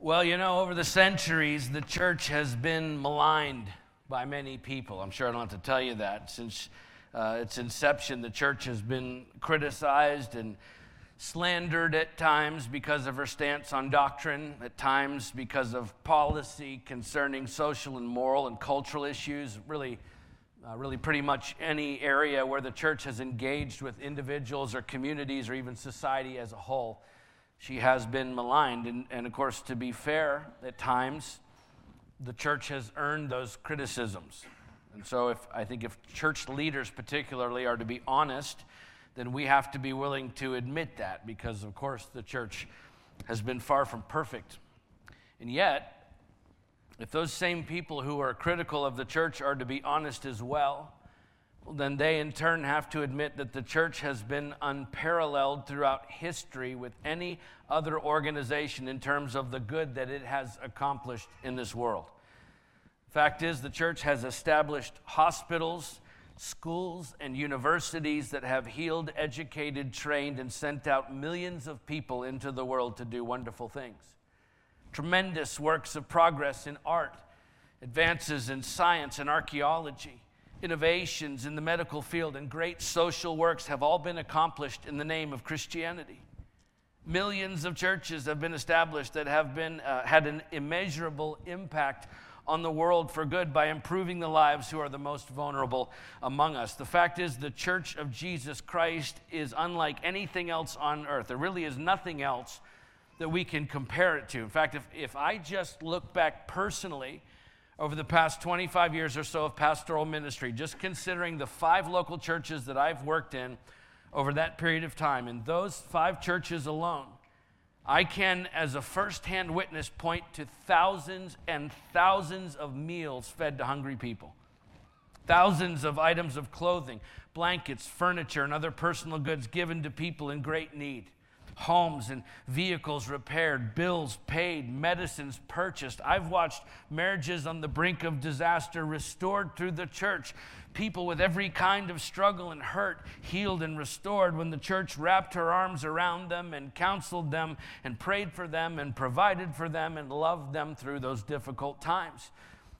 Well, you know, over the centuries, the church has been maligned by many people. I'm sure I don't have to tell you that. Since uh, its inception, the church has been criticized and slandered at times because of her stance on doctrine, at times because of policy concerning social and moral and cultural issues, really. Uh, really, pretty much any area where the church has engaged with individuals or communities or even society as a whole she has been maligned. And, and of course, to be fair, at times, the church has earned those criticisms. And so, if, I think if church leaders, particularly, are to be honest, then we have to be willing to admit that because, of course, the church has been far from perfect. And yet, if those same people who are critical of the church are to be honest as well, then they in turn have to admit that the church has been unparalleled throughout history with any other organization in terms of the good that it has accomplished in this world. Fact is, the church has established hospitals, schools, and universities that have healed, educated, trained, and sent out millions of people into the world to do wonderful things. Tremendous works of progress in art, advances in science and archaeology innovations in the medical field and great social works have all been accomplished in the name of Christianity. Millions of churches have been established that have been, uh, had an immeasurable impact on the world for good by improving the lives who are the most vulnerable among us. The fact is, the church of Jesus Christ is unlike anything else on earth. There really is nothing else that we can compare it to. In fact, if, if I just look back personally, over the past 25 years or so of pastoral ministry, just considering the five local churches that I've worked in over that period of time, in those five churches alone, I can, as a firsthand witness, point to thousands and thousands of meals fed to hungry people. Thousands of items of clothing, blankets, furniture, and other personal goods given to people in great need homes and vehicles repaired, bills paid, medicines purchased. I've watched marriages on the brink of disaster restored through the church, people with every kind of struggle and hurt healed and restored when the church wrapped her arms around them and counseled them and prayed for them and provided for them and loved them through those difficult times.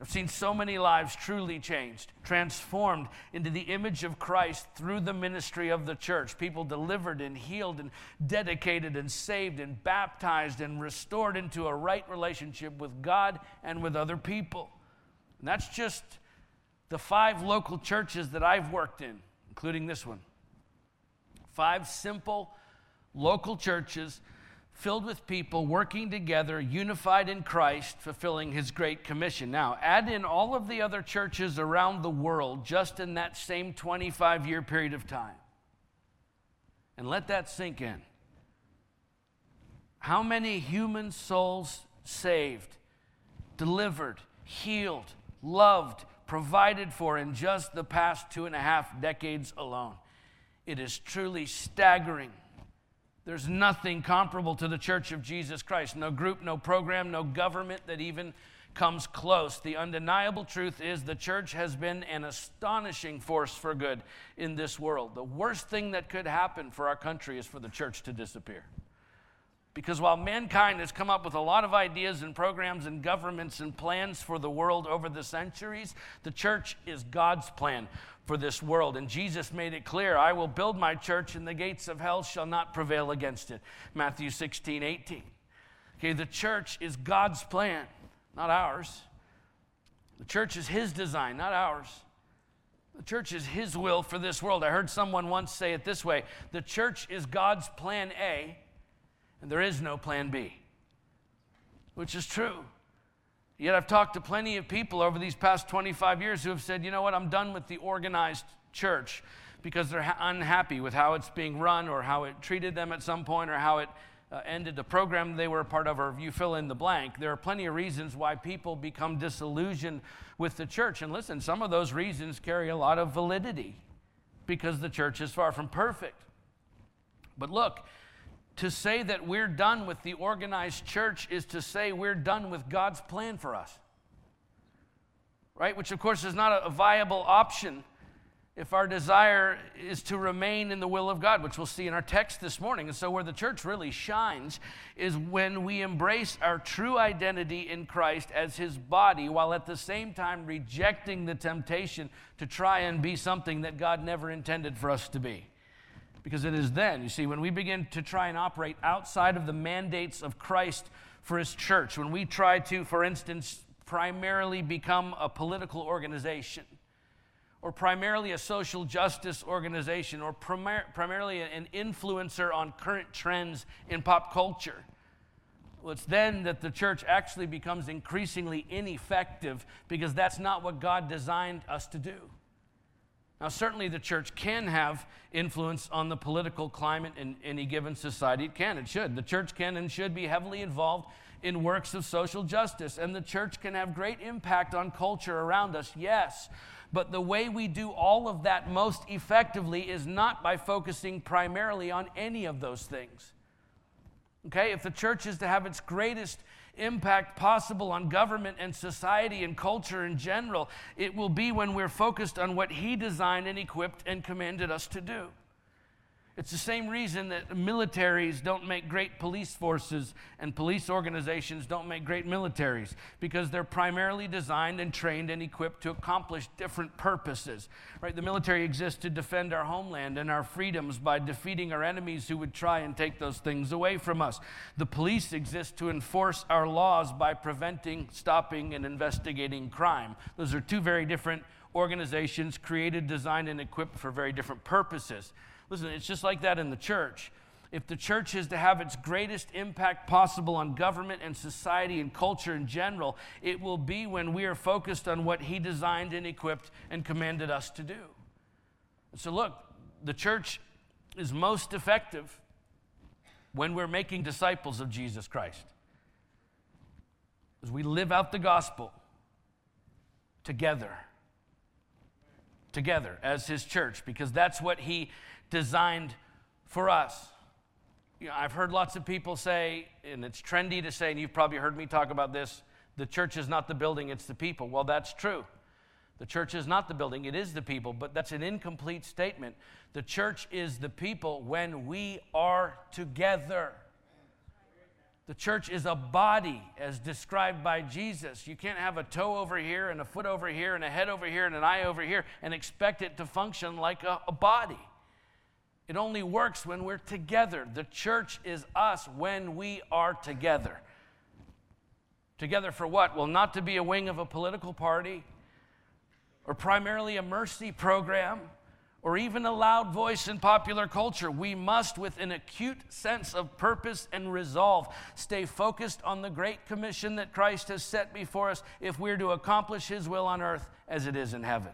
I've seen so many lives truly changed, transformed into the image of Christ through the ministry of the church. People delivered and healed and dedicated and saved and baptized and restored into a right relationship with God and with other people. And that's just the five local churches that I've worked in, including this one. Five simple local churches filled with people working together, unified in Christ, fulfilling his great commission. Now, add in all of the other churches around the world just in that same 25 year period of time. And let that sink in. How many human souls saved, delivered, healed, loved, provided for in just the past two and a half decades alone? It is truly staggering there's nothing comparable to the Church of Jesus Christ. No group, no program, no government that even comes close. The undeniable truth is the church has been an astonishing force for good in this world. The worst thing that could happen for our country is for the church to disappear. Because while mankind has come up with a lot of ideas and programs and governments and plans for the world over the centuries, the church is God's plan for this world. And Jesus made it clear I will build my church, and the gates of hell shall not prevail against it. Matthew 16, 18. Okay, the church is God's plan, not ours. The church is His design, not ours. The church is His will for this world. I heard someone once say it this way the church is God's plan A and there is no plan B, which is true. Yet I've talked to plenty of people over these past 25 years who have said, you know what, I'm done with the organized church because they're ha- unhappy with how it's being run or how it treated them at some point or how it uh, ended the program they were a part of, or you fill in the blank. There are plenty of reasons why people become disillusioned with the church. And listen, some of those reasons carry a lot of validity because the church is far from perfect. But look, to say that we're done with the organized church is to say we're done with God's plan for us. Right? Which, of course, is not a viable option if our desire is to remain in the will of God, which we'll see in our text this morning. And so, where the church really shines is when we embrace our true identity in Christ as his body, while at the same time rejecting the temptation to try and be something that God never intended for us to be. Because it is then, you see, when we begin to try and operate outside of the mandates of Christ for his church, when we try to, for instance, primarily become a political organization or primarily a social justice organization or primar- primarily an influencer on current trends in pop culture. Well, it's then that the church actually becomes increasingly ineffective because that's not what God designed us to do. Now, certainly the church can have influence on the political climate in any given society. It can, it should. The church can and should be heavily involved in works of social justice, and the church can have great impact on culture around us, yes. But the way we do all of that most effectively is not by focusing primarily on any of those things. Okay, if the church is to have its greatest impact possible on government and society and culture in general, it will be when we're focused on what He designed and equipped and commanded us to do. It's the same reason that militaries don't make great police forces and police organizations don't make great militaries, because they're primarily designed and trained and equipped to accomplish different purposes. Right? The military exists to defend our homeland and our freedoms by defeating our enemies who would try and take those things away from us. The police exist to enforce our laws by preventing, stopping, and investigating crime. Those are two very different organizations created, designed, and equipped for very different purposes. Listen, it's just like that in the church. If the church is to have its greatest impact possible on government and society and culture in general, it will be when we are focused on what He designed and equipped and commanded us to do. So, look, the church is most effective when we're making disciples of Jesus Christ. As we live out the gospel together, together as His church, because that's what He designed for us. You know, I've heard lots of people say, and it's trendy to say, and you've probably heard me talk about this the church is not the building, it's the people. Well, that's true. The church is not the building, it is the people, but that's an incomplete statement. The church is the people when we are together. The church is a body as described by Jesus. You can't have a toe over here and a foot over here and a head over here and an eye over here and expect it to function like a, a body. It only works when we're together. The church is us when we are together. Together for what? Well, not to be a wing of a political party or primarily a mercy program or even a loud voice in popular culture. We must, with an acute sense of purpose and resolve, stay focused on the great commission that Christ has set before us if we're to accomplish his will on earth as it is in heaven.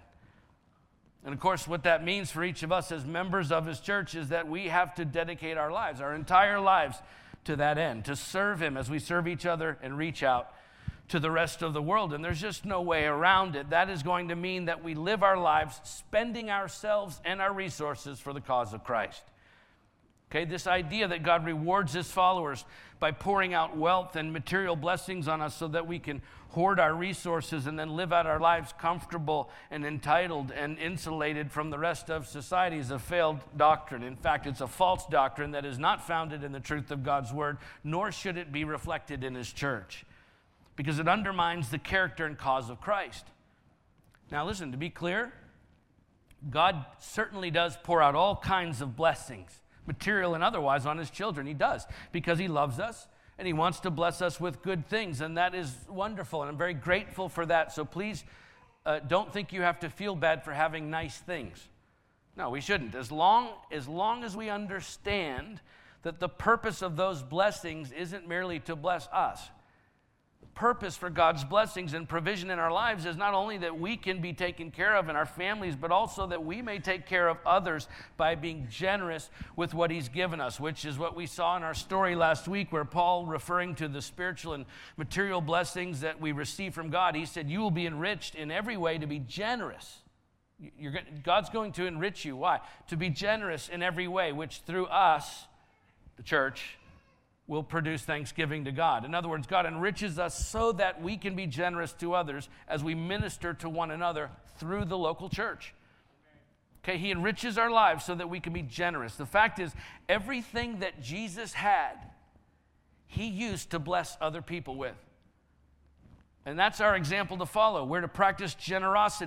And of course, what that means for each of us as members of His church is that we have to dedicate our lives, our entire lives, to that end, to serve Him as we serve each other and reach out to the rest of the world. And there's just no way around it. That is going to mean that we live our lives spending ourselves and our resources for the cause of Christ. Okay, this idea that God rewards his followers by pouring out wealth and material blessings on us so that we can hoard our resources and then live out our lives comfortable and entitled and insulated from the rest of society is a failed doctrine. In fact, it's a false doctrine that is not founded in the truth of God's word, nor should it be reflected in his church because it undermines the character and cause of Christ. Now, listen, to be clear, God certainly does pour out all kinds of blessings material and otherwise, on his children. He does because he loves us and he wants to bless us with good things. And that is wonderful. And I'm very grateful for that. So please uh, don't think you have to feel bad for having nice things. No, we shouldn't. As long, as long as we understand that the purpose of those blessings isn't merely to bless us, purpose for God's blessings and provision in our lives is not only that we can be taken care of in our families, but also that we may take care of others by being generous with what He's given us, which is what we saw in our story last week, where Paul, referring to the spiritual and material blessings that we receive from God, he said, You will be enriched in every way to be generous. You're, God's going to enrich you. Why? To be generous in every way, which through us, the church, will produce thanksgiving to God. In other words, God enriches us so that we can be generous to others as we minister to one another through the local church. Okay, he enriches our lives so that we can be generous. The fact is, everything that Jesus had, he used to bless other people with. And that's our example to follow. We're to practice generosity.